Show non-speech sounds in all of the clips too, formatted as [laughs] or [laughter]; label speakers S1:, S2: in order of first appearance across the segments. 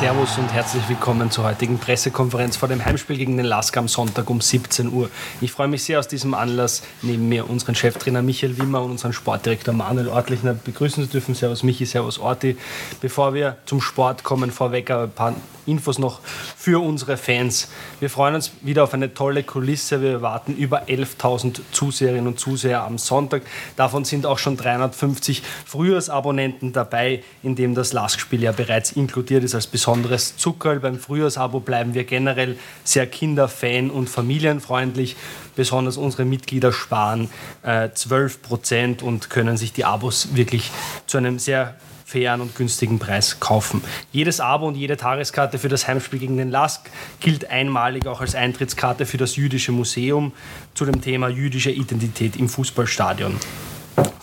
S1: Servus und herzlich willkommen zur heutigen Pressekonferenz vor dem Heimspiel gegen den Lask am Sonntag um 17 Uhr. Ich freue mich sehr aus diesem Anlass, neben mir unseren Cheftrainer Michael Wimmer und unseren Sportdirektor Manuel Ortlichner begrüßen zu dürfen. Servus Michi, Servus Orti. Bevor wir zum Sport kommen, vorweg ein paar Infos noch für unsere Fans. Wir freuen uns wieder auf eine tolle Kulisse. Wir erwarten über 11.000 Zuseherinnen und Zuseher am Sonntag. Davon sind auch schon 350 Frühjahrsabonnenten dabei, in dem das Lask-Spiel ja bereits inkludiert ist als besonderes Zuckerl. Beim Frühjahrsabo bleiben wir generell sehr kinder-, fan- und familienfreundlich. Besonders unsere Mitglieder sparen äh, 12 Prozent und können sich die Abos wirklich zu einem sehr fairen und günstigen Preis kaufen. Jedes Abo und jede Tageskarte für das Heimspiel gegen den Lask gilt einmalig auch als Eintrittskarte für das Jüdische Museum zu dem Thema jüdische Identität im Fußballstadion.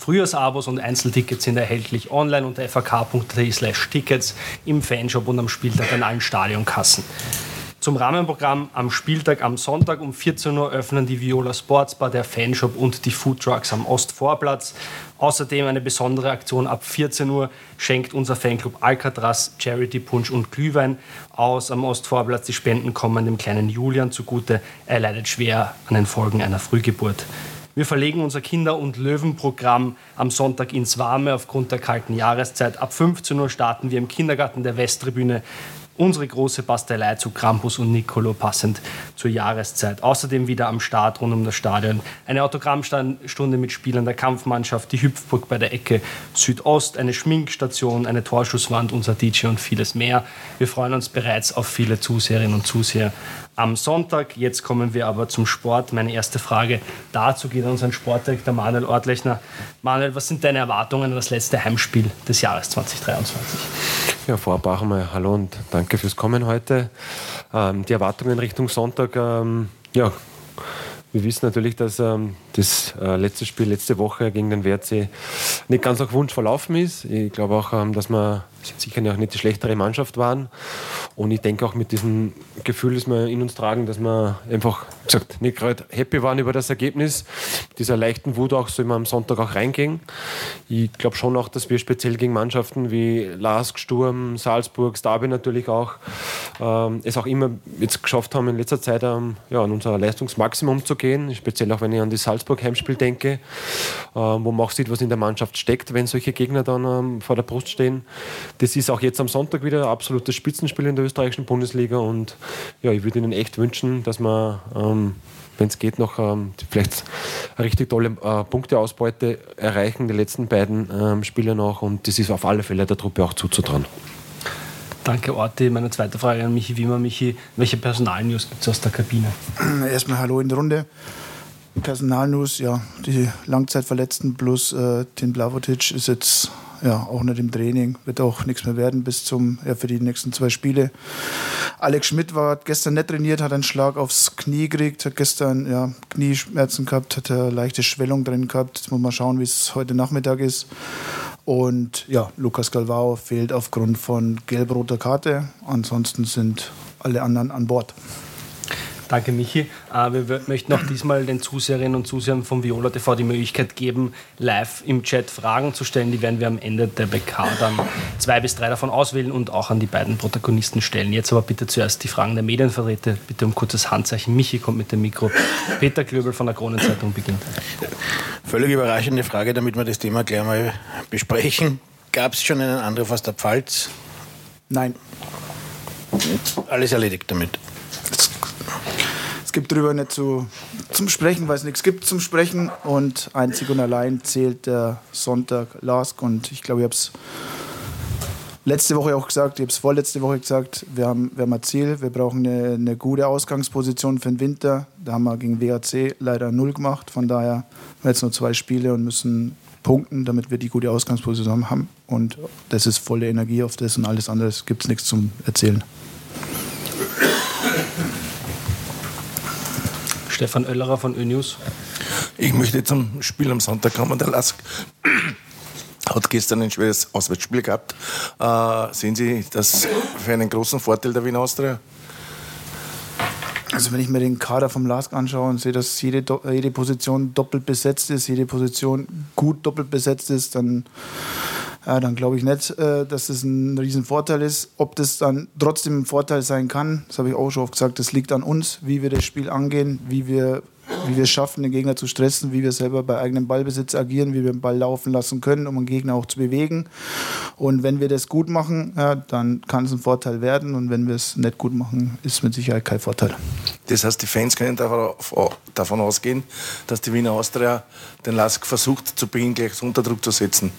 S1: Frühjahrsabos und Einzeltickets sind erhältlich online unter fak.at slash tickets im Fanshop und am Spieltag an allen Stadionkassen. Zum Rahmenprogramm am Spieltag am Sonntag um 14 Uhr öffnen die Viola Sportsbar, der Fanshop und die Food Trucks am Ostvorplatz. Außerdem eine besondere Aktion ab 14 Uhr schenkt unser Fanclub Alcatraz Charity Punch und Glühwein aus am Ostvorplatz. Die Spenden kommen dem kleinen Julian zugute. Er leidet schwer an den Folgen einer Frühgeburt. Wir verlegen unser Kinder- und Löwenprogramm am Sonntag ins Warme aufgrund der kalten Jahreszeit. Ab 15 Uhr starten wir im Kindergarten der Westtribüne unsere große Bastelei zu Krampus und Nicolo passend zur Jahreszeit. Außerdem wieder am Start rund um das Stadion eine Autogrammstunde mit Spielern der Kampfmannschaft, die Hüpfburg bei der Ecke Südost, eine Schminkstation, eine Torschusswand, unser DJ und vieles mehr. Wir freuen uns bereits auf viele Zuseherinnen und Zuseher am Sonntag. Jetzt kommen wir aber zum Sport. Meine erste Frage dazu geht an unseren Sportdirektor Manuel Ortlechner. Manuel, was sind deine Erwartungen an das letzte Heimspiel des Jahres 2023?
S2: Ja, vorab auch einmal hallo und danke fürs Kommen heute. Ähm, die Erwartungen Richtung Sonntag, ähm, ja, wir wissen natürlich, dass ähm, das äh, letzte Spiel letzte Woche gegen den WRC nicht ganz nach Wunsch verlaufen ist. Ich glaube auch, ähm, dass wir sicher auch nicht die schlechtere Mannschaft waren. Und ich denke auch mit diesem Gefühl, das wir in uns tragen, dass wir einfach gesagt, nicht gerade happy waren über das Ergebnis. Dieser leichten Wut auch soll man am Sonntag auch reingehen. Ich glaube schon auch, dass wir speziell gegen Mannschaften wie Lask, Sturm, Salzburg, Starby natürlich auch ähm, es auch immer jetzt geschafft haben, in letzter Zeit ähm, ja, an unser Leistungsmaximum zu gehen. Speziell auch wenn ich an die Salzburg-Heimspiel denke, äh, wo man auch sieht, was in der Mannschaft steckt, wenn solche Gegner dann ähm, vor der Brust stehen. Das ist auch jetzt am Sonntag wieder ein absolutes Spitzenspiel in der österreichischen Bundesliga und ja, ich würde Ihnen echt wünschen, dass man, ähm, wenn es geht, noch ähm, vielleicht eine richtig tolle äh, Punkteausbeute erreichen, die letzten beiden ähm, Spiele noch und das ist auf alle Fälle der Truppe auch zuzutrauen.
S1: Danke, Orti. Meine zweite Frage an Michi Wimmer. Michi, welche Personalnews gibt es aus der Kabine? [clears throat]
S3: Erstmal Hallo in der Runde. Personalnews, ja, die Langzeitverletzten plus äh, Tim Blavotic ist jetzt ja, auch nicht im Training, wird auch nichts mehr werden bis zum, ja, für die nächsten zwei Spiele. Alex Schmidt war gestern nicht trainiert, hat einen Schlag aufs Knie gekriegt, hat gestern ja, Knieschmerzen gehabt, hat eine leichte Schwellung drin gehabt. Jetzt muss man schauen, wie es heute Nachmittag ist. Und ja, Lukas Galvao fehlt aufgrund von gelb-roter Karte. Ansonsten sind alle anderen an Bord.
S1: Danke, Michi. Äh, wir möchten auch diesmal den Zuseherinnen und Zusehern von Viola TV die Möglichkeit geben, live im Chat Fragen zu stellen. Die werden wir am Ende der BK dann zwei bis drei davon auswählen und auch an die beiden Protagonisten stellen. Jetzt aber bitte zuerst die Fragen der Medienvertreter. Bitte um kurzes Handzeichen. Michi kommt mit dem Mikro. Peter Klöbel von der Kronenzeitung beginnt.
S4: Völlig überraschende Frage, damit wir das Thema gleich mal besprechen. Gab es schon einen Anruf aus der Pfalz?
S3: Nein.
S4: Alles erledigt damit.
S3: Gibt darüber nicht zu, zum Sprechen, weil es nichts gibt zum Sprechen. Und einzig und allein zählt der Sonntag Lask. Und ich glaube, ich habe es letzte Woche auch gesagt, ich habe es vorletzte Woche gesagt, wir haben, wir haben ein Ziel, wir brauchen eine, eine gute Ausgangsposition für den Winter. Da haben wir gegen WAC leider null gemacht. Von daher haben wir jetzt nur zwei Spiele und müssen punkten, damit wir die gute Ausgangsposition haben. Und das ist volle Energie auf das und alles andere gibt es nichts zum Erzählen.
S1: Stefan Oellerer von ÖNews.
S5: Ich möchte zum Spiel am Sonntag kommen. Der Lask hat gestern ein schweres Auswärtsspiel gehabt. Äh, sehen Sie das für einen großen Vorteil der Wien Austria?
S3: Also wenn ich mir den Kader vom Lask anschaue und sehe, dass jede, jede Position doppelt besetzt ist, jede Position gut doppelt besetzt ist, dann ja, dann glaube ich nicht, äh, dass das ein Riesenvorteil ist. Ob das dann trotzdem ein Vorteil sein kann, das habe ich auch schon oft gesagt, das liegt an uns, wie wir das Spiel angehen, wie wir wie wir es schaffen, den Gegner zu stressen, wie wir selber bei eigenem Ballbesitz agieren, wie wir den Ball laufen lassen können, um den Gegner auch zu bewegen. Und wenn wir das gut machen, ja, dann kann es ein Vorteil werden. Und wenn wir es nicht gut machen, ist es mit Sicherheit kein Vorteil.
S5: Das heißt, die Fans können davon ausgehen, dass die Wiener Austria den Lask versucht, zu Beginn gleich unter Druck zu setzen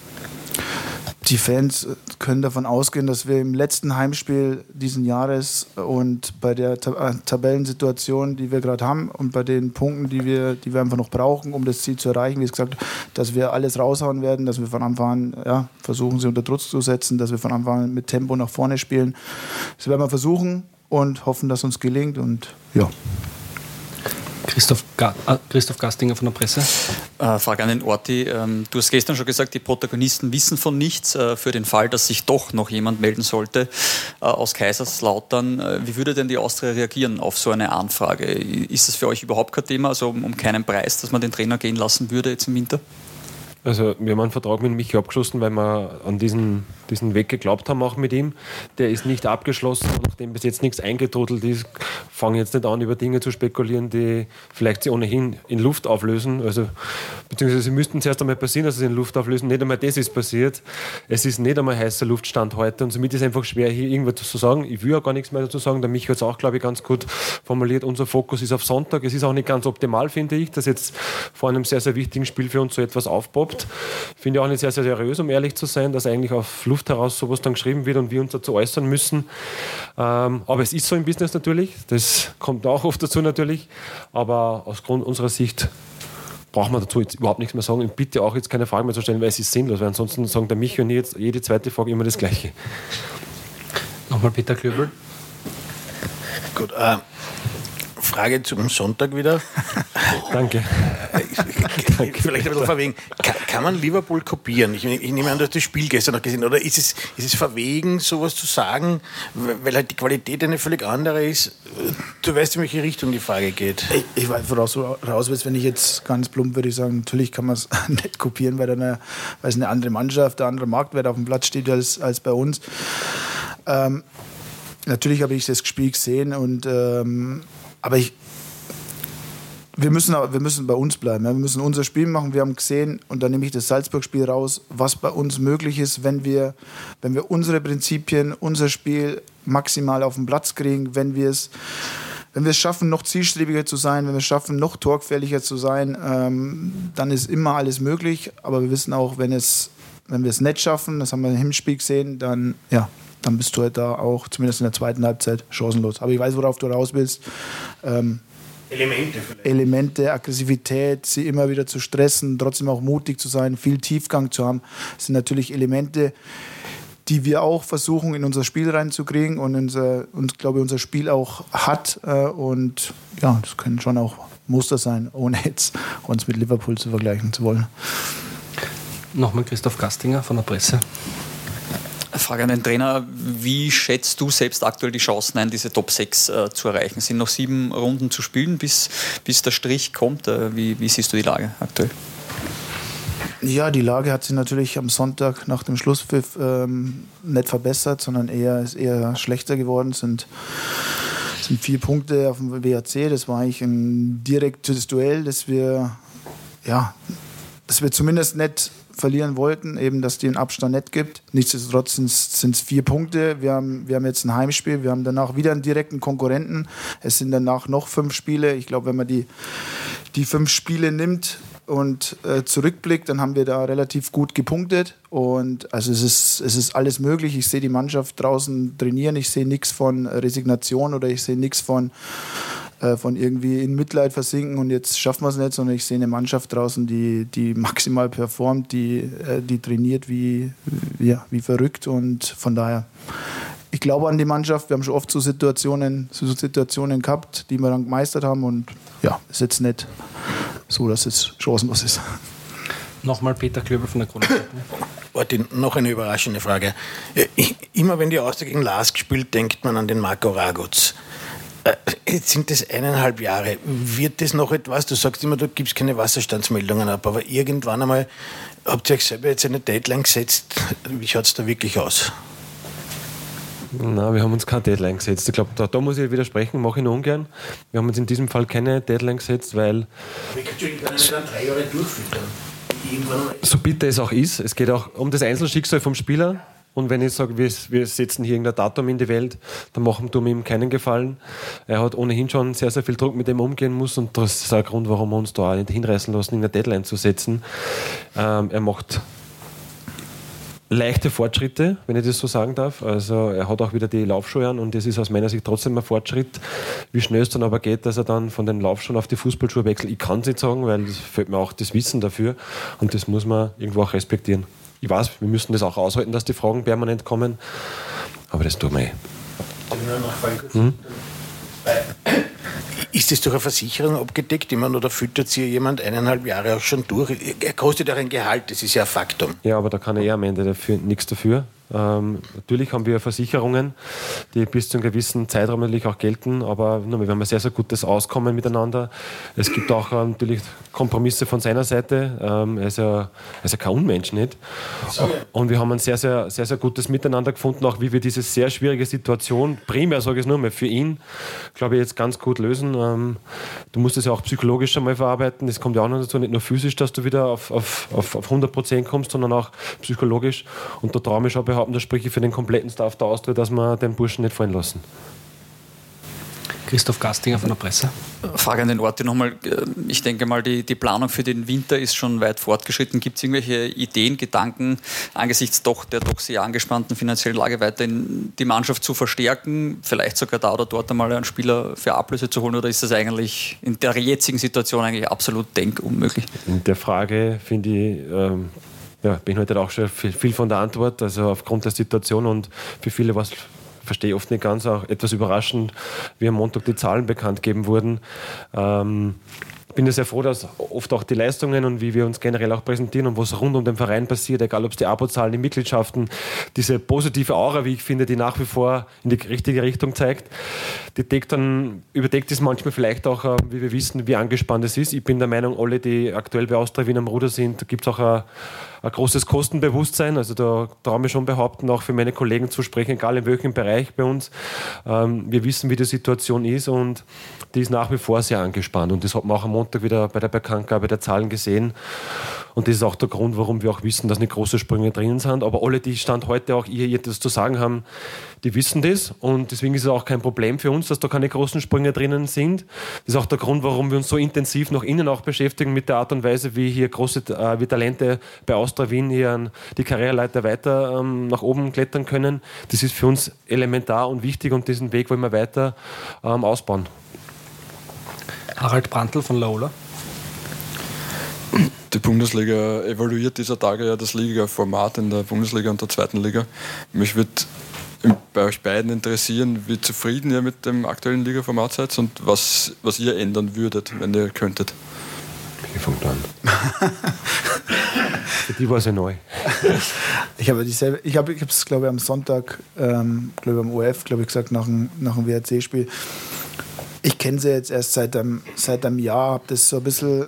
S3: die Fans können davon ausgehen, dass wir im letzten Heimspiel diesen Jahres und bei der äh, Tabellensituation, die wir gerade haben und bei den Punkten, die wir, die wir einfach noch brauchen, um das Ziel zu erreichen, wie gesagt, dass wir alles raushauen werden, dass wir von Anfang an ja, versuchen, sie unter Druck zu setzen, dass wir von Anfang an mit Tempo nach vorne spielen. Das werden wir versuchen und hoffen, dass uns gelingt und ja.
S1: Christoph, Ga äh, Christoph Gastinger von der Presse.
S6: Äh, Frage an den Orti. Ähm, du hast gestern schon gesagt, die Protagonisten wissen von nichts. Äh, für den Fall, dass sich doch noch jemand melden sollte äh, aus Kaiserslautern, äh, wie würde denn die Austria reagieren auf so eine Anfrage? Ist das für euch überhaupt kein Thema, also um, um keinen Preis, dass man den Trainer gehen lassen würde jetzt im Winter?
S2: Also wir haben einen Vertrag mit Michi abgeschlossen, weil wir an diesen, diesen Weg geglaubt haben, auch mit ihm. Der ist nicht abgeschlossen, nachdem bis jetzt nichts eingetrudelt ist, fange jetzt nicht an, über Dinge zu spekulieren, die vielleicht sie ohnehin in Luft auflösen. Also, beziehungsweise sie müssten zuerst einmal passieren, dass sie in Luft auflösen. Nicht einmal das ist passiert. Es ist nicht einmal heißer Luftstand heute und somit ist es einfach schwer, hier irgendwas zu sagen. Ich will ja gar nichts mehr dazu sagen. Der Michi hat es auch, glaube ich, ganz gut formuliert. Unser Fokus ist auf Sonntag. Es ist auch nicht ganz optimal, finde ich, dass jetzt vor einem sehr, sehr wichtigen Spiel für uns so etwas aufbaut gehabt. Finde ich auch nicht sehr, sehr seriös, um ehrlich zu sein, dass eigentlich auf Luft heraus sowas dann geschrieben wird und wir uns dazu äußern müssen. Ähm, aber es ist so im Business natürlich. Das kommt auch oft dazu natürlich. Aber aus Grund unserer Sicht brauchen wir dazu jetzt überhaupt nichts mehr sagen. Und bitte auch jetzt keine Fragen mehr zu stellen, weil es ist sinnlos. Weil ansonsten sagen der Michi und ich jetzt jede zweite Frage immer das Gleiche.
S1: Nochmal Peter Klöbel.
S4: Gut, äh, Frage zum Sonntag wieder. [laughs]
S2: Danke.
S4: Danke. Vielleicht ein bisschen verwegen. Kann, kann, man Liverpool kopieren? Ich, ich, nehme an, du hast das Spiel gestern noch gesehen. Oder ist es, ist es verwegen, sowas zu sagen, weil halt die Qualität eine völlig andere ist? Du weißt, in welche Richtung die Frage geht.
S3: Ich, ich weiß, voraus raus wenn ich jetzt ganz plump würde ich sagen, natürlich kann man es [laughs] nicht kopieren, weil, eine, weil es eine andere Mannschaft, der andere Marktwert auf dem Platz steht als, als bei uns. Ähm, natürlich habe ich das Spiel gesehen und ähm, aber ich, wir müssen, wir müssen bei uns bleiben. Wir müssen unser Spiel machen. Wir haben gesehen, und dann nehme ich das Salzburg-Spiel raus, was bei uns möglich ist, wenn wir, wenn wir unsere Prinzipien, unser Spiel maximal auf den Platz kriegen, wenn wir es wenn wir es schaffen, noch zielstrebiger zu sein, wenn wir es schaffen, noch torgefährlicher zu sein, ähm, dann ist immer alles möglich. Aber wir wissen auch, wenn, es, wenn wir es nicht schaffen, das haben wir im Hinspiel gesehen, dann, ja, dann bist du halt da auch, zumindest in der zweiten Halbzeit, chancenlos. Aber ich weiß, worauf du raus willst. Ähm, Elemente vielleicht. Elemente, Aggressivität, sie immer wieder zu stressen, trotzdem auch mutig zu sein, viel Tiefgang zu haben, sind natürlich Elemente, die wir auch versuchen in unser Spiel reinzukriegen und, unser, und glaube unser Spiel auch hat. Äh, und ja, das können schon auch Muster sein, ohne jetzt uns mit Liverpool zu vergleichen zu wollen.
S1: Nochmal Christoph Gastinger von der Presse.
S6: Frage an den Trainer. Wie schätzt du selbst aktuell die Chancen ein, diese Top 6 äh, zu erreichen? Sind noch sieben Runden zu spielen, bis, bis der Strich kommt? Äh, wie, wie siehst du die Lage aktuell?
S3: Ja, die Lage hat sich natürlich am Sonntag nach dem Schlusspfiff ähm, nicht verbessert, sondern eher, ist eher schlechter geworden. Es sind, sind vier Punkte auf dem WAC. Das war eigentlich ein direktes Duell, das wir, ja, das wir zumindest nicht verlieren wollten, eben, dass die einen Abstand nicht gibt. Nichtsdestotrotz sind es vier Punkte. Wir haben, wir haben jetzt ein Heimspiel, wir haben danach wieder einen direkten Konkurrenten. Es sind danach noch fünf Spiele. Ich glaube, wenn man die, die fünf Spiele nimmt, und äh, zurückblickt, dann haben wir da relativ gut gepunktet. Und also es ist, es ist alles möglich. Ich sehe die Mannschaft draußen trainieren, ich sehe nichts von Resignation oder ich sehe nichts von äh, von irgendwie in Mitleid versinken und jetzt schaffen wir es nicht, sondern ich sehe eine Mannschaft draußen, die, die [laughs] maximal performt, die, äh, die trainiert wie, ja, wie verrückt und von daher ich glaube an die Mannschaft. Wir haben schon oft so Situationen, so Situationen gehabt, die wir dann gemeistert haben. Und ja, ist jetzt nicht so, dass es chancenlos ist.
S1: Nochmal Peter Klöbel von der Chronik. [coughs]
S4: Martin, noch eine überraschende Frage. Immer wenn die Austria gegen Lars spielt, denkt man an den Marco Raguz. Äh, jetzt sind das eineinhalb Jahre. Wird das noch etwas? Du sagst immer, du gibst keine Wasserstandsmeldungen ab, aber irgendwann einmal habt ihr euch selber jetzt eine Deadline gesetzt. Wie schaut es da wirklich aus?
S2: Nein, wir haben uns keine Deadline gesetzt. Ich glaube, da, da, muss ich widersprechen, mache ich nur ungern. Wir haben uns in diesem Fall keine Deadline gesetzt, weil.
S4: Kannst du irgendwann dann drei Jahre durchfüttern?
S2: So bitter es auch ist, es geht auch um das Einzelschicksal vom Spieler. Und wenn ich sage, wir, wir setzen hier irgendein Datum in die Welt, dann machen wir ihm keinen Gefallen. Er hat ohnehin schon sehr, sehr viel Druck, mit dem umgehen muss. Und das ist ein Grund, warum wir uns da auch nicht hinreißen lassen, in eine Deadline zu setzen. Ähm, er macht leichte Fortschritte, wenn ich das so sagen darf. Also er hat auch wieder die Laufschuhe an und das ist aus meiner Sicht trotzdem ein Fortschritt. Wie schnell es dann aber geht, dass er dann von den Laufschuhen auf die Fußballschuhe wechselt, ich kann es nicht sagen, weil es fehlt mir auch das Wissen dafür und das muss man irgendwo auch respektieren. Ich weiß, wir müssen das auch aushalten, dass die Fragen permanent kommen, aber das tun wir eh. Hm?
S4: Ist das durch eine Versicherung abgedeckt? Ich meine, oder füttert sie jemand eineinhalb Jahre auch schon durch? Er kostet auch ein Gehalt, das ist ja ein Faktum.
S2: Ja, aber da kann er eh am Ende dafür, nichts dafür. Ähm, natürlich haben wir Versicherungen, die bis zu einem gewissen Zeitraum natürlich auch gelten, aber wir haben ein sehr, sehr gutes Auskommen miteinander. Es gibt auch ähm, natürlich Kompromisse von seiner Seite. Ähm, er, ist ja, er ist ja kein Unmensch nicht. Und wir haben ein sehr, sehr, sehr, sehr gutes Miteinander gefunden, auch wie wir diese sehr schwierige Situation, primär sage ich es nur mal, für ihn, glaube ich, jetzt ganz gut lösen. Ähm, du musst es ja auch psychologisch einmal verarbeiten. Das kommt ja auch noch dazu, nicht nur physisch, dass du wieder auf, auf, auf, auf 100 Prozent kommst, sondern auch psychologisch. Und da traue ich schon behaupten, da spreche ich für den kompletten Staff der Austria, dass wir den Burschen nicht fallen lassen.
S1: Christoph Gastinger von der Presse.
S6: Frage an den Ort nochmal. Ich denke mal, die, die Planung für den Winter ist schon weit fortgeschritten. Gibt es irgendwelche Ideen, Gedanken, angesichts doch der doch sehr angespannten finanziellen Lage weiterhin die Mannschaft zu verstärken, vielleicht sogar da oder dort einmal einen Spieler für Ablöse zu holen? Oder ist das eigentlich in der jetzigen Situation eigentlich absolut denkunmöglich?
S2: In der Frage finde ich. Ähm ja, beinhaltet auch schon viel von der Antwort, also aufgrund der Situation und für viele was verstehe ich oft nicht ganz, auch etwas überraschend, wie am Montag die Zahlen bekannt gegeben wurden. Ähm, bin sehr froh, dass oft auch die Leistungen und wie wir uns generell auch präsentieren und was rund um den Verein passiert, egal ob es die Abozahlen, die Mitgliedschaften, diese positive Aura, wie ich finde, die nach wie vor in die richtige Richtung zeigt, die deckt dann, überdeckt es manchmal vielleicht auch, äh, wie wir wissen, wie angespannt es ist. Ich bin der Meinung, alle, die aktuell bei Austria Wien am Ruder sind, gibt es auch ein, ein, großes Kostenbewusstsein. Also da traue ich schon behaupten, auch für meine Kollegen zu sprechen, egal in welchem Bereich bei uns. Ähm, wir wissen, wie die Situation ist und die ist nach wie vor sehr angespannt. Und das hat man auch am Montag wieder bei der Bekanntgabe der Zahlen gesehen. Und das ist auch der Grund, warum wir auch wissen, dass nicht große Sprünge drinnen sind. Aber alle, die Stand heute auch ihr etwas zu sagen haben, die wissen das. Und deswegen ist es auch kein Problem für uns, dass da keine großen Sprünge drinnen sind. Das ist auch der Grund, warum wir uns so intensiv nach innen auch beschäftigen mit der Art und Weise, wie hier große äh, wie Talente bei Austria Wien hier die Karriereleiter weiter ähm, nach oben klettern können. Das ist für uns elementar und wichtig und diesen Weg wollen wir weiter ähm, ausbauen.
S1: Harald Brandl von Laola.
S7: Die Bundesliga evaluiert dieser Tage ja das Liga-Format in der Bundesliga und der zweiten Liga. Mich würde bei euch beiden interessieren, wie zufrieden ihr mit dem aktuellen Liga-Format seid und was, was ihr ändern würdet, wenn ihr könntet.
S2: Ich fange an. Für die war es ja neu.
S3: ich habe dieselbe, ich habe es glaube ich am Sonntag, ähm, glaube ich am OF, glaube ich gesagt nach dem, nach dem WRC-Spiel ich kenne sie jetzt erst seit einem, seit einem Jahr, habe das so ein bisschen,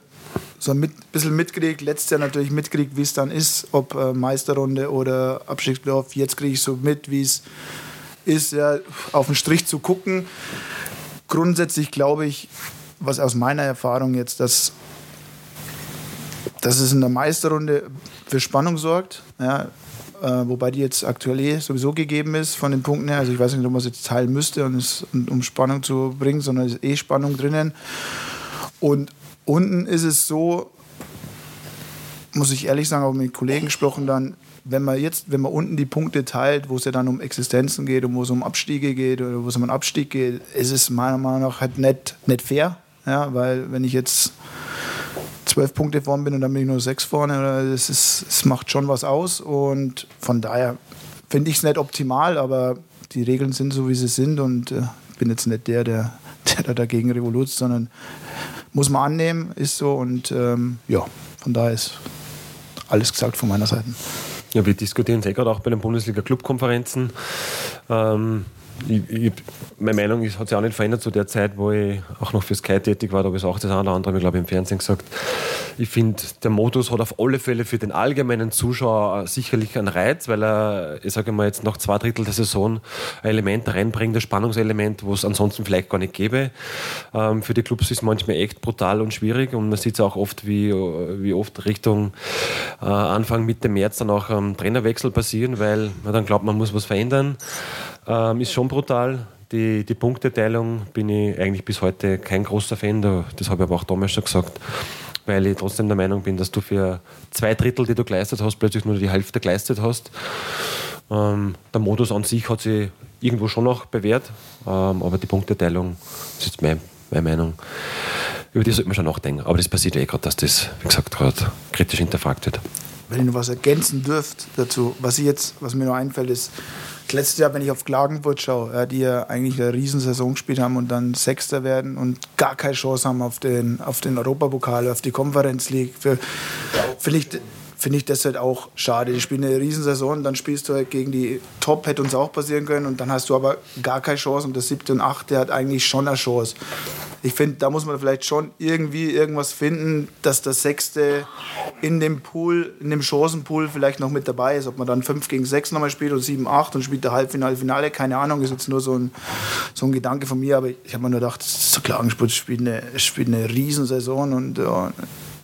S3: so ein bisschen mitgekriegt. Letztes Jahr natürlich mitgekriegt, wie es dann ist, ob äh, Meisterrunde oder Abstiegsplayoff. Jetzt kriege ich so mit, wie es ist, ja, auf den Strich zu gucken. Grundsätzlich glaube ich, was aus meiner Erfahrung jetzt, dass, dass es in der Meisterrunde für Spannung sorgt. Ja, äh, wobei die jetzt aktuell eh sowieso gegeben ist von den Punkten her. Also ich weiß nicht, ob man es jetzt teilen müsste, und es, um Spannung zu bringen, sondern es ist eh Spannung drinnen. Und unten ist es so, muss ich ehrlich sagen, auch mit Kollegen gesprochen dann, wenn man jetzt, wenn man unten die Punkte teilt, wo es ja dann um Existenzen geht und wo es um Abstiege geht oder wo es um einen Abstieg geht, ist es meiner Meinung nach halt nicht, nicht fair. Ja, weil wenn ich jetzt zwölf Punkte vorne bin und dann bin ich nur sechs vorne. Das, ist, das macht schon was aus und von daher finde ich es nicht optimal, aber die Regeln sind so, wie sie sind und äh, bin jetzt nicht der, der, [laughs] der da dagegen revolut, sondern muss man annehmen, ist so und ähm, ja, von daher ist alles gesagt von meiner Seite.
S2: Ja, wir diskutieren es eh gerade auch bei den Bundesliga-Clubkonferenzen. Ähm, ich, ich, meine Meinung ist, hat sich auch nicht verändert zu der Zeit, wo ich auch noch für Sky tätig war. Da habe ich auch das eine oder andere, glaube ich, im Fernsehen gesagt. Ich finde, der Modus hat auf alle Fälle für den allgemeinen Zuschauer sicherlich einen Reiz, weil er, ich sage mal, jetzt nach zwei Drittel der Saison ein Element reinbringt, ein Spannungselement, wo es ansonsten vielleicht gar nicht gäbe. Ähm, für die Clubs ist es manchmal echt brutal und schwierig und man sieht es auch oft, wie, wie oft Richtung äh, Anfang, Mitte März dann auch ähm, Trainerwechsel passieren, weil man dann glaubt, man muss was verändern. Ähm, ist schon brutal. Die, die Punkteteilung bin ich eigentlich bis heute kein großer Fan. Das habe ich aber auch damals schon gesagt, weil ich trotzdem der Meinung bin, dass du für zwei Drittel, die du geleistet hast, plötzlich nur die Hälfte geleistet hast. Ähm, der Modus an sich hat sich irgendwo schon noch bewährt, ähm, aber die Punkteteilung ist meine, meine Meinung. Über die sollte man schon nachdenken. Aber das passiert eh gerade, dass das, wie gesagt, gerade kritisch hinterfragt wird.
S3: Wenn ihr noch was ergänzen dürft dazu, was, ich jetzt, was mir noch einfällt, ist, letztes Jahr, wenn ich auf Klagenfurt schaue, ja, die ja eigentlich eine Riesensaison gespielt haben und dann Sechster werden und gar keine Chance haben auf den, auf den Europapokal, auf die Conference League, finde ich, find ich das halt auch schade. Die spielen eine Riesensaison, dann spielst du halt gegen die Top, hätte uns auch passieren können und dann hast du aber gar keine Chance und der siebte und achte hat eigentlich schon eine Chance ich finde, da muss man vielleicht schon irgendwie irgendwas finden, dass der Sechste in dem Pool, in dem Chancenpool vielleicht noch mit dabei ist. Ob man dann 5 gegen 6 nochmal spielt oder 7, 8 und spielt der Halbfinale, Finale, keine Ahnung, ist jetzt nur so ein, so ein Gedanke von mir. Aber ich habe mir nur gedacht, so Klagenspurt spielt eine, spielt eine Riesensaison und, ja,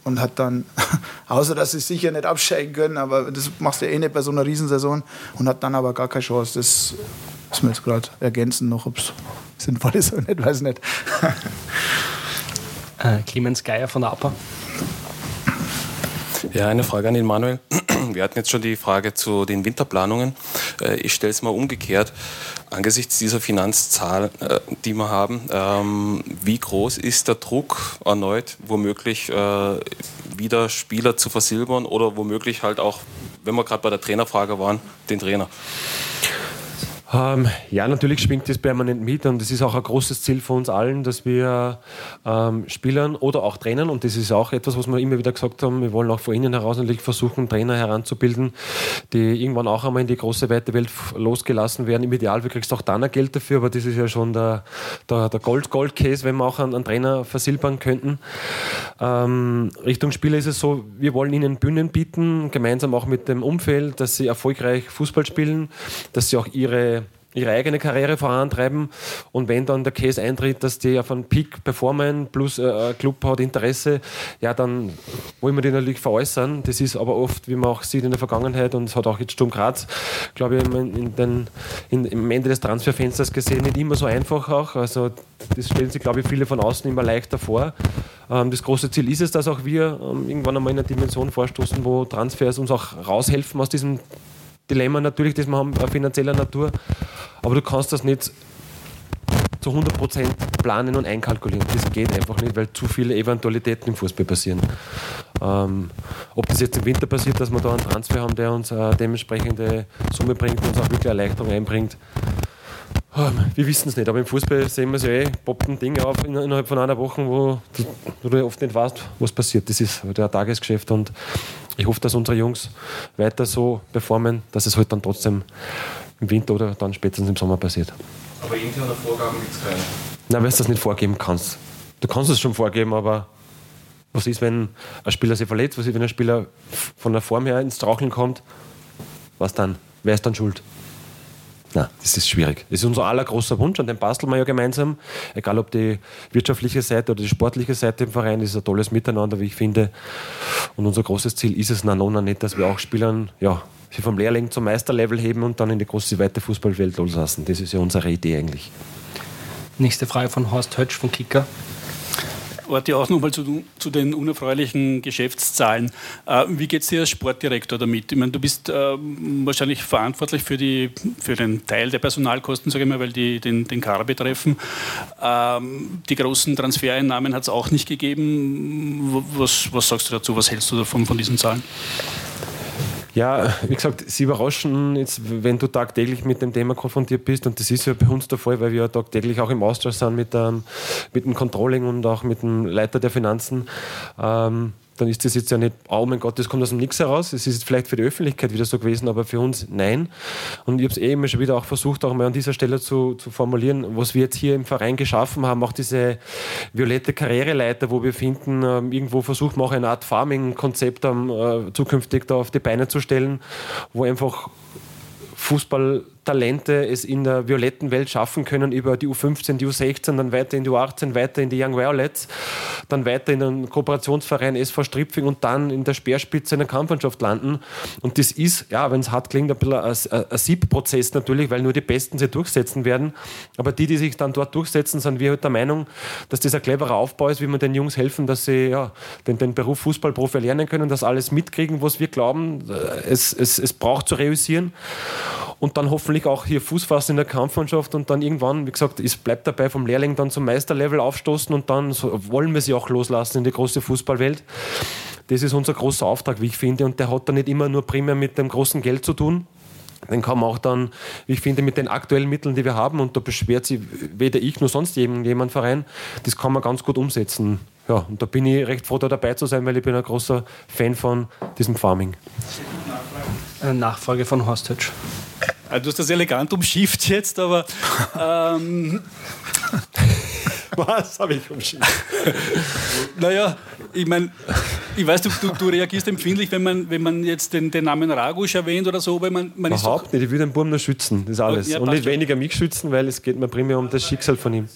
S3: und hat dann, [laughs] außer dass sie sicher nicht absteigen können, aber das machst du ja eh nicht bei so einer Riesensaison und hat dann aber gar keine Chance. Das muss man jetzt gerade ergänzen noch, ob es sinnvoll ist oder nicht, weiß ich nicht. [laughs]
S1: äh, Clemens Geier von der APA.
S8: Ja, eine Frage an den Manuel. [clears throat] Wir hatten jetzt schon die Frage zu den Winterplanungen. Äh, ich stelle es mal umgekehrt. Angesichts dieser Finanzzahlen, äh, die wir haben, ähm, wie groß ist der Druck erneut, womöglich äh, wieder Spieler zu versilbern oder womöglich halt auch, wenn wir gerade bei der Trainerfrage waren, den Trainer?
S2: Ähm, ja, natürlich schwingt das permanent mit und es ist auch ein großes Ziel von uns allen, dass wir ähm, Spielern oder auch Trainern, und das ist auch etwas, was wir immer wieder gesagt haben, wir wollen auch von innen heraus natürlich versuchen, Trainer heranzubilden, die irgendwann auch einmal in die große weite Welt losgelassen werden. Im Idealfall kriegst du auch dann ein Geld dafür, aber das ist ja schon der, der, der Gold-Gold-Case, wenn wir auch einen, einen Trainer versilbern könnten. Ähm, Richtung Spieler ist es so, wir wollen ihnen Bühnen bieten, gemeinsam auch mit dem Umfeld, dass sie erfolgreich Fußball spielen, dass sie auch ihre ihre eigene Karriere vorantreiben und wenn dann der Case eintritt, dass die auf einen Peak performen plus äh, Club hat Interesse, ja dann wollen wir die natürlich veräußern. Das ist aber oft, wie man auch sieht in der Vergangenheit und es hat auch jetzt Sturm Graz, glaube ich, in den, in, im Ende des Transferfensters gesehen, nicht immer so einfach auch. Also das stellen sich, glaube ich, viele von außen immer leichter vor. Ähm, das große Ziel ist es, dass auch wir ähm, irgendwann einmal in eine Dimension vorstoßen, wo Transfers uns auch raushelfen aus diesem Dilemma natürlich, das wir haben, finanzieller Natur. Aber du kannst das nicht zu 100% planen und einkalkulieren. Das geht einfach nicht, weil zu viele Eventualitäten im Fußball passieren. Ähm, ob das jetzt im Winter passiert, dass wir da einen Transfer haben, der uns eine dementsprechende Summe bringt und uns auch wirklich Erleichterung einbringt, ähm, wir wissen es nicht, aber im Fußball sehen wir es ja eh, poppt ein Ding auf innerhalb von einer Woche, wo du, oft nicht weißt, was passiert. Das ist der Tagesgeschäft und ich hoffe, dass unsere Jungs weiter so performen, dass es halt dann trotzdem im Winter oder dann spätestens im Sommer passiert.
S8: Aber interne Vorgaben gibt es keine?
S2: Nein, weil du das nicht vorgeben kannst. Du kannst es schon vorgeben, aber was ist, wenn ein Spieler sich verletzt? Was ist, wenn ein Spieler von der Form her ins Straucheln kommt? Was dann? Wer ist dann schuld? Na, das ist schwierig. Das ist unser aller großer Wunsch, an dem basteln wir ja gemeinsam. Egal ob die wirtschaftliche Seite oder die sportliche Seite im Verein, das ist ein tolles Miteinander, wie ich finde. Und unser großes Ziel ist es, na, nona nicht, dass wir auch Spielern, ja, sie vom Lehrling zum Meisterlevel heben und dann in die große weite Fußballwelt loslassen. Das ist ja unsere Idee eigentlich.
S1: Nächste Frage von Horst Hötsch von Kicker.
S9: Warte auch nochmal zu, zu den unerfreulichen Geschäftszahlen. Äh, wie geht es dir als Sportdirektor damit? Ich meine, du bist äh, wahrscheinlich verantwortlich für, die, für den Teil der Personalkosten, sage ich mal, weil die den, den Kader betreffen. Ähm, die großen Transfereinnahmen hat es auch nicht gegeben. Was, was sagst du dazu? Was hältst du davon, von diesen Zahlen?
S2: Ja, wie gesagt, sie überraschen jetzt, wenn du tagtäglich mit dem Thema konfrontiert bist. Und das ist ja bei uns der Fall, weil wir ja tagtäglich auch im Austausch sind mit, ähm, mit dem Controlling und auch mit dem Leiter der Finanzen. Ähm, dann ist das jetzt ja nicht, oh mein Gott, das kommt aus dem Nix heraus. Es ist vielleicht für die Öffentlichkeit wieder so gewesen, aber für uns nein. Und ich habe es eh immer schon wieder auch versucht, auch mal an dieser Stelle zu, zu formulieren, was wir jetzt hier im Verein geschaffen haben, auch diese violette Karriereleiter, wo wir finden, ähm, irgendwo versucht man auch eine Art Farming-Konzept äh, zukünftig da auf die Beine zu stellen, wo einfach Fußball Talente es in der violetten Welt schaffen können, über die U15, die U16, dann weiter in die U18, weiter in die Young Violets, dann weiter in den Kooperationsverein SV Stripfing und dann in der Speerspitze in der Kampfmannschaft landen. Und das ist, ja, wenn es hart klingt, ein bisschen ein, Siebprozess natürlich, weil nur die Besten sie durchsetzen werden. Aber die, die sich dann dort durchsetzen, sind wir halt der Meinung, dass das ein cleverer Aufbau ist, wie man den Jungs helfen, dass sie ja, den, den Beruf Fußballprofi erlernen können, das alles mitkriegen, was wir glauben, es, es, es braucht zu realisieren. Und dann hoffentlich auch hier Fuß fassen in der Kampfmannschaft und dann irgendwann, wie gesagt, es bleibt dabei vom Lehrling dann zum Meisterlevel aufstoßen und dann wollen wir sie auch loslassen in die große Fußballwelt. Das ist unser großer Auftrag, wie ich finde, und der hat dann nicht immer nur primär mit dem großen Geld zu tun. Den kann man auch dann, wie ich finde, mit den aktuellen Mitteln, die wir haben, und da beschwert sich weder ich noch sonst jemand Verein, das kann man ganz gut umsetzen. Ja, und da bin ich recht froh, da dabei zu sein, weil ich bin ein großer Fan von diesem Farming.
S1: Eine Nachfrage von Horst Hötsch.
S9: Also du hast das elegant umschifft jetzt, aber. [laughs] Ähm,
S2: Was habe ich umschifft?
S9: naja, ich meine, ich weiß, du, du, du, reagierst empfindlich, wenn man, wenn man jetzt den, den Namen Ragusch erwähnt oder so, weil man, man
S2: Überhaupt nicht, ich will den Buben nur schützen, das ist alles. Ja, Und nicht weniger mich schützen, weil es geht mir primär um das Schicksal von ihm.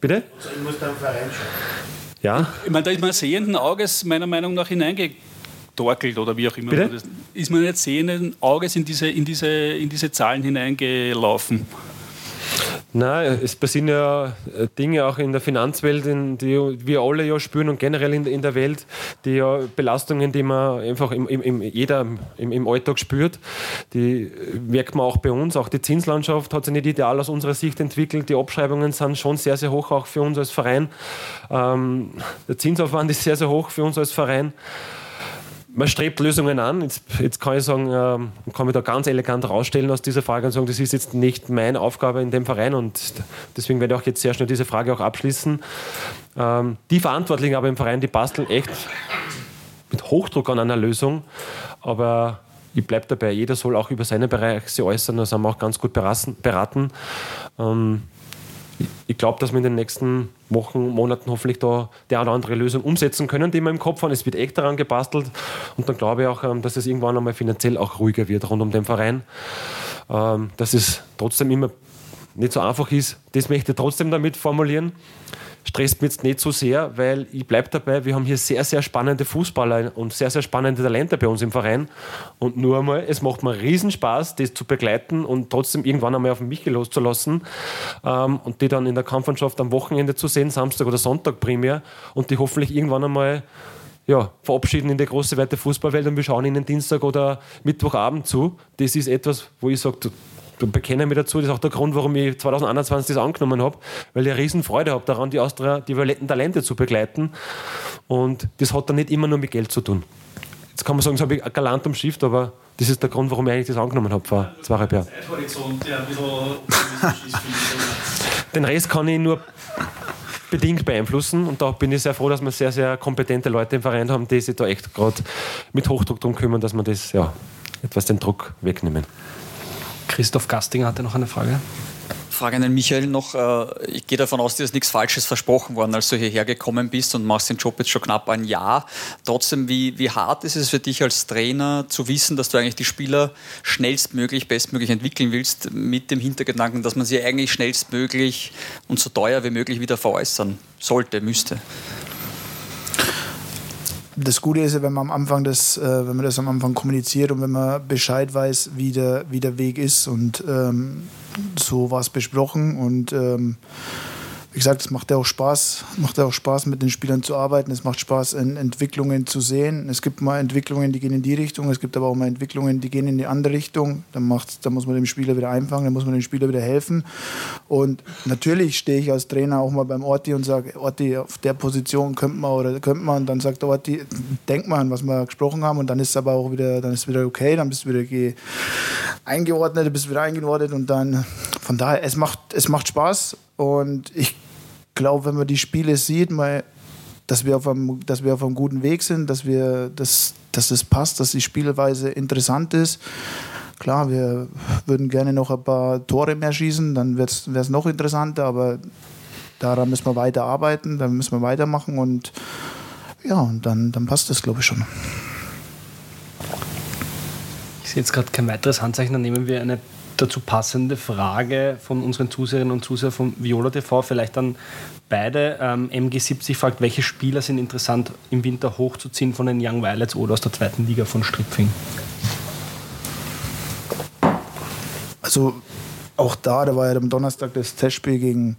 S2: Bitte? Ich muss da im Verein schauen. Ja?
S9: Ich meine, da ist man sehenden Auges meiner Meinung nach hineingegangen torkelt oder wie auch immer.
S2: Bitte?
S9: Ist man jetzt sehenden Auges in diese, in, diese, in diese Zahlen hineingelaufen?
S2: Nein, es passieren ja äh, Dinge auch in der Finanzwelt, die wir alle ja spüren und generell in, der Welt, die ja Belastungen, die man einfach im, im, jeder im, im, Alltag spürt, die merkt man auch bei uns. Auch die Zinslandschaft hat sich nicht ideal aus unserer Sicht entwickelt. Die Abschreibungen sind schon sehr, sehr hoch, auch für uns als Verein. Ähm, der Zinsaufwand ist sehr, sehr hoch für uns als Verein man strebt Lösungen an. Jetzt, jetzt kann ich sagen, äh, kann mich da ganz elegant rausstellen aus dieser Frage und sagen, das ist jetzt nicht meine Aufgabe in dem Verein und deswegen werde ich auch jetzt sehr schnell diese Frage auch abschließen. Ähm, die Verantwortlichen aber im Verein, die basteln echt mit Hochdruck an einer Lösung, aber ich bleibe dabei, jeder soll auch über seinen Bereich sich äußern, da sind wir auch ganz gut beraten. Ähm, ich glaube, dass wir in den nächsten Wochen, Monaten hoffentlich da die eine oder andere Lösung umsetzen können, die wir im Kopf haben. Es wird echt daran gebastelt und dann glaube ich auch, ähm, dass es irgendwann einmal finanziell auch ruhiger wird rund um den Verein. Ähm, dass es trotzdem immer nicht so einfach ist, das möchte ich trotzdem damit formulieren stresst mich jetzt nicht so sehr, weil ich bleibe dabei, wir haben hier sehr, sehr spannende Fußballer und sehr, sehr spannende Talente bei uns im Verein. Und nur einmal, es macht mir riesen Spaß, das zu begleiten und trotzdem irgendwann einmal auf mich loszulassen ähm, und die dann in der Kampfmannschaft am Wochenende zu sehen, Samstag oder Sonntag primär und die hoffentlich irgendwann einmal ja, verabschieden in die große weite Fußballwelt und wir schauen ihnen Dienstag oder Mittwochabend zu. Das ist etwas, wo ich sage, bekenne mich dazu. Das ist auch der Grund, warum ich 2021 das angenommen habe, weil ich eine riesen Freude habe daran, die Austria, die violetten Talente zu begleiten. Und das hat dann nicht immer nur mit Geld zu tun. Jetzt kann man sagen, das habe ich galant umschifft, aber das ist der Grund, warum ich eigentlich das angenommen habe vor zweieinhalb Jahren. [laughs] Den Rest kann ich nur bedingt beeinflussen und da bin ich sehr froh, dass wir sehr, sehr kompetente Leute im Verein haben, die sich da echt gerade mit Hochdruck darum kümmern, dass wir das ja, etwas den Druck wegnehmen.
S1: Christoph Gastinger hatte noch eine Frage.
S6: Frage an den Michael noch. Äh, ich gehe davon aus, dir ist nichts Falsches versprochen worden, als du hierher gekommen bist und machst den Job jetzt schon knapp ein Jahr. Trotzdem, wie, wie hart ist es für dich als Trainer zu wissen, dass du eigentlich die Spieler schnellstmöglich, bestmöglich entwickeln willst, mit dem Hintergedanken, dass man sie eigentlich schnellstmöglich und so teuer wie möglich wieder veräußern sollte, müsste?
S3: Das Gute ist ja, wenn man am Anfang das, äh, wenn man das am Anfang kommuniziert und wenn man Bescheid weiß, wie der, wie der Weg ist. Und ähm, so war es besprochen. Und ähm, wie gesagt, es macht ja auch Spaß, macht ja auch Spaß, mit den Spielern zu arbeiten. Es macht Spaß, Entwicklungen zu sehen. Es gibt mal Entwicklungen, die gehen in die Richtung, es gibt aber auch mal Entwicklungen, die gehen in die andere Richtung. Dann, macht's, dann muss man dem Spieler wieder einfangen, dann muss man dem Spieler wieder helfen. Und natürlich stehe ich als Trainer auch mal beim Orti und sage, Orti, auf der Position könnte man oder könnte man. Und dann sagt der Orti, denk mal an, was wir gesprochen haben. Und dann ist es aber auch wieder, dann ist wieder okay, dann bist du wieder eingeordnet, bist wieder eingeordnet und dann, von daher, es macht, es macht Spaß und ich glaube, wenn man die Spiele sieht, mal dass wir, auf einem, dass wir auf einem guten Weg sind, dass, wir, dass, dass es passt, dass die Spielweise interessant ist. Klar, wir würden gerne noch ein paar Tore mehr schießen, dann wäre es noch interessanter, aber daran müssen wir weiter arbeiten, dann müssen wir weitermachen und ja, und dann, dann passt das, glaube ich, schon.
S1: Ich sehe jetzt gerade kein weiteres Handzeichen, dann nehmen wir eine dazu passende Frage von unseren Zuseherinnen und Zusehern von Viola TV, vielleicht dann beide. Ähm, MG70 fragt, welche Spieler sind interessant im Winter hochzuziehen von den Young Violets oder aus der zweiten Liga von Stripfing?
S3: Also auch da, da war ja am Donnerstag das Testspiel gegen,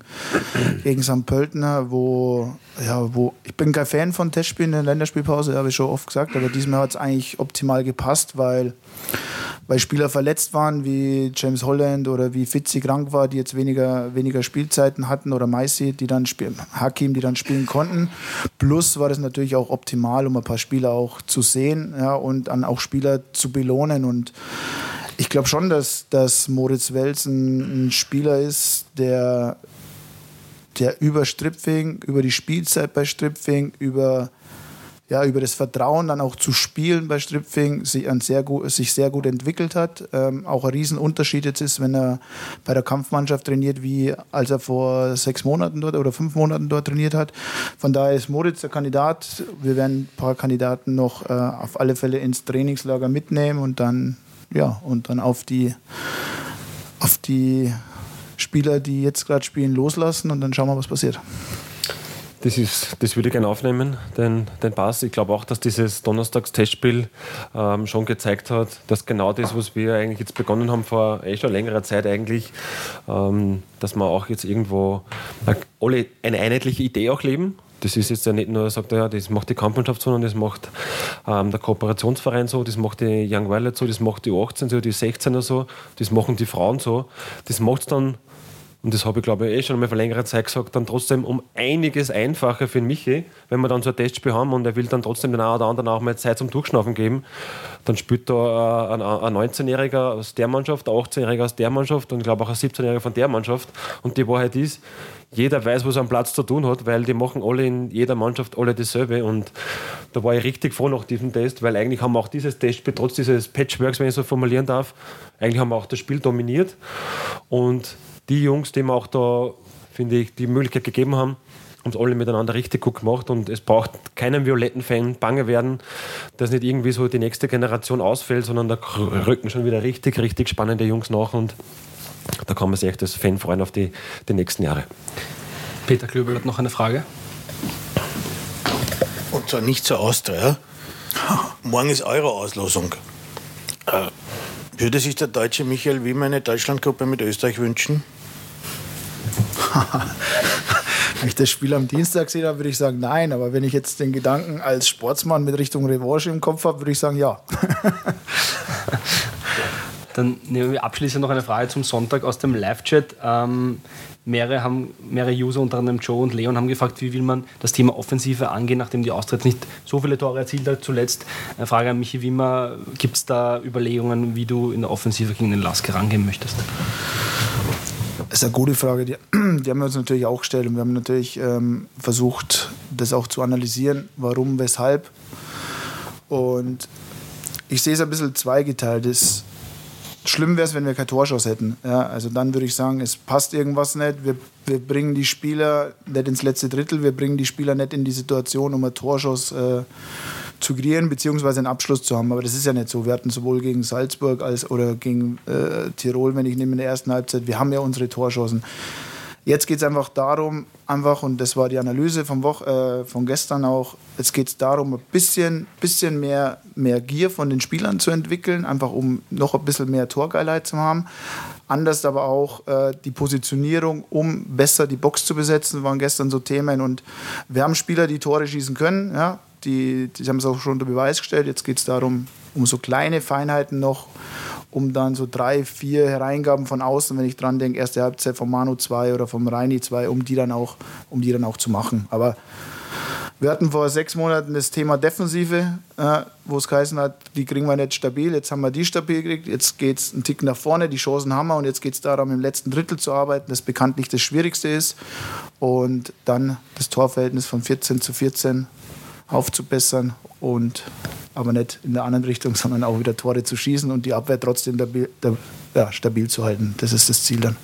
S3: gegen St. Pöltener, wo, ja, wo, ich bin kein Fan von Testspielen in der Länderspielpause, habe ich schon oft gesagt, aber diesmal hat es eigentlich optimal gepasst, weil, weil Spieler verletzt waren, wie James Holland oder wie Fitzi krank war, die jetzt weniger, weniger Spielzeiten hatten oder Maisi, die dann spielen, Hakim, die dann spielen konnten. Plus war das natürlich auch optimal, um ein paar Spieler auch zu sehen ja, und dann auch Spieler zu belohnen und ich glaube schon, dass, dass Moritz Wels ein, ein, Spieler ist, der, der über Stripfing, über die Spielzeit bei Stripfing, über, ja, über das Vertrauen dann auch zu spielen bei Stripfing sich, sehr gut, sich sehr gut entwickelt hat. Ähm, auch ein Riesenunterschied jetzt ist, wenn er bei der Kampfmannschaft trainiert, wie als er vor sechs Monaten dort oder fünf Monaten dort trainiert hat. Von daher ist Moritz der Kandidat. Wir werden ein paar Kandidaten noch äh, auf alle Fälle ins Trainingslager mitnehmen und dann ja, und dann auf die, auf die Spieler, die jetzt gerade spielen, loslassen und dann schauen wir, was passiert.
S2: Das, ist, das würde ich gerne aufnehmen, den, den Pass. Ich glaube auch, dass dieses Donnerstags-Testspiel ähm, schon gezeigt hat, dass genau das, was wir eigentlich jetzt begonnen haben vor eh schon längerer Zeit eigentlich, ähm, dass wir auch jetzt irgendwo alle eine einheitliche Idee auch leben das ist jetzt ja nicht nur, sagt er, ja, das macht die Kampfmannschaft so, sondern das macht ähm, der Kooperationsverein so, das macht die Young Violet so, das macht die 18 so, die 16er so, das machen die Frauen so. Das macht es dann, und das habe ich glaube ich eh schon mal vor längerer Zeit gesagt, dann trotzdem um einiges einfacher für Michi, wenn wir dann so ein Testspiel haben und er will dann trotzdem den einen oder anderen auch mal Zeit zum Durchschnaufen geben, dann spielt da ein, ein 19-Jähriger aus der Mannschaft, ein 18-Jähriger aus der Mannschaft und ich glaube auch ein 17-Jähriger von der Mannschaft. Und die Wahrheit ist, jeder weiß, was er am Platz zu tun hat, weil die machen alle in jeder Mannschaft alle dasselbe. Und da war ich richtig froh nach diesem Test, weil eigentlich haben wir auch dieses Testspiel, trotz dieses Patchworks, wenn ich so formulieren darf, eigentlich haben wir auch das Spiel dominiert. Und die Jungs, die mir auch da, finde ich, die Möglichkeit gegeben haben, haben es alle miteinander richtig gut gemacht und es braucht keinen violetten Fan bange werden, dass nicht irgendwie so die nächste Generation ausfällt, sondern da rücken schon wieder richtig, richtig spannende Jungs nach und da kann man sich echt als Fan freuen auf die, die nächsten Jahre.
S1: Peter Klöbel hat noch eine Frage.
S4: Und zwar nicht zur Austria. Morgen ist eure Auslosung. Äh, würde sich der deutsche Michael Wiemer eine Deutschlandgruppe mit Österreich wünschen? [laughs]
S3: wenn ich das Spiel am Dienstag sehe, dann würde ich sagen, nein. Aber wenn ich jetzt den Gedanken als Sportsmann mit Richtung Revanche im Kopf habe, würde ich sagen, ja.
S1: Dann nehmen wir abschließend noch eine Frage zum Sonntag aus dem Live-Chat. Ähm, mehrere, haben, mehrere User, unter anderem Joe und Leon, haben gefragt, wie will man das Thema Offensive angehen, nachdem die Austria nicht so viele Tore erzielt hat zuletzt. Eine Frage an Michi Wimmer, gibt es da Überlegungen, wie du in der Offensive gegen den Lask rangehen möchtest?
S3: Das ist eine gute Frage. Die, die, haben wir uns natürlich auch gestellt und wir haben natürlich ähm, versucht, das auch zu analysieren, warum, weshalb. Und ich sehe es ein bisschen zweigeteilt. Das, Schlimm wäre es, wenn wir keine Torschuss hätten. Ja, also dann würde ich sagen, es passt irgendwas nicht. Wir, wir bringen die Spieler nicht ins letzte Drittel, wir bringen die Spieler nicht in die Situation, um einen Torschuss äh, zu kreieren, beziehungsweise einen Abschluss zu haben. Aber das ist ja nicht so. Wir hatten sowohl gegen Salzburg als oder gegen äh, Tirol, wenn ich nehme in der ersten Halbzeit, wir haben ja unsere Torschancen. Jetzt geht es einfach darum, einfach, und das war die Analyse vom Woch, äh, von gestern auch, jetzt geht es darum, ein bisschen, bisschen mehr, mehr Gier von den Spielern zu entwickeln, einfach um noch ein bisschen mehr Torgeilheit zu haben. Anders aber auch äh, die Positionierung, um besser die Box zu besetzen, waren gestern so Themen. Und wir haben Spieler, die Tore schießen können, ja, die, die haben es auch schon unter Beweis gestellt. Jetzt geht es darum, um so kleine Feinheiten noch um dann so drei, vier Hereingaben von außen, wenn ich dran denke, erste Halbzeit vom Manu 2 oder vom Reini 2, um die dann auch, um die dann auch zu machen. Aber Wir hatten vor sechs Monaten das Thema Defensive, äh, wo es geheißen hat, die kriegen wir nicht stabil. Jetzt haben wir die stabil gekriegt. Jetzt geht es einen Tick nach vorne, die Chancen haben wir und jetzt geht es darum, im letzten Drittel zu arbeiten, das bekanntlich das Schwierigste ist. Und dann das Torverhältnis von 14 zu 14 aufzubessern und aber nicht in der anderen Richtung, [laughs] sondern auch wieder Tore zu schießen und die Abwehr trotzdem stabil, ja, stabil zu halten. Das ist das Ziel dann.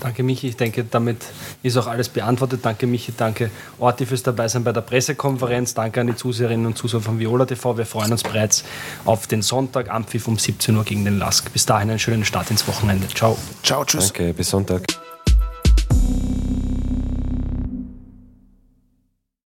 S1: Danke, Michi. Ich denke, damit ist auch alles beantwortet. Danke, Michi. Danke, Orti, fürs Dabeisein bei der Pressekonferenz. Danke an die Zuseherinnen und Zuseher von Viola TV. Wir freuen uns bereits auf den Sonntag, Ampfiff um 17 Uhr gegen den Lask. Bis dahin einen schönen Start ins Wochenende. Ciao.
S3: Ciao, tschüss.
S2: Danke, bis Sonntag.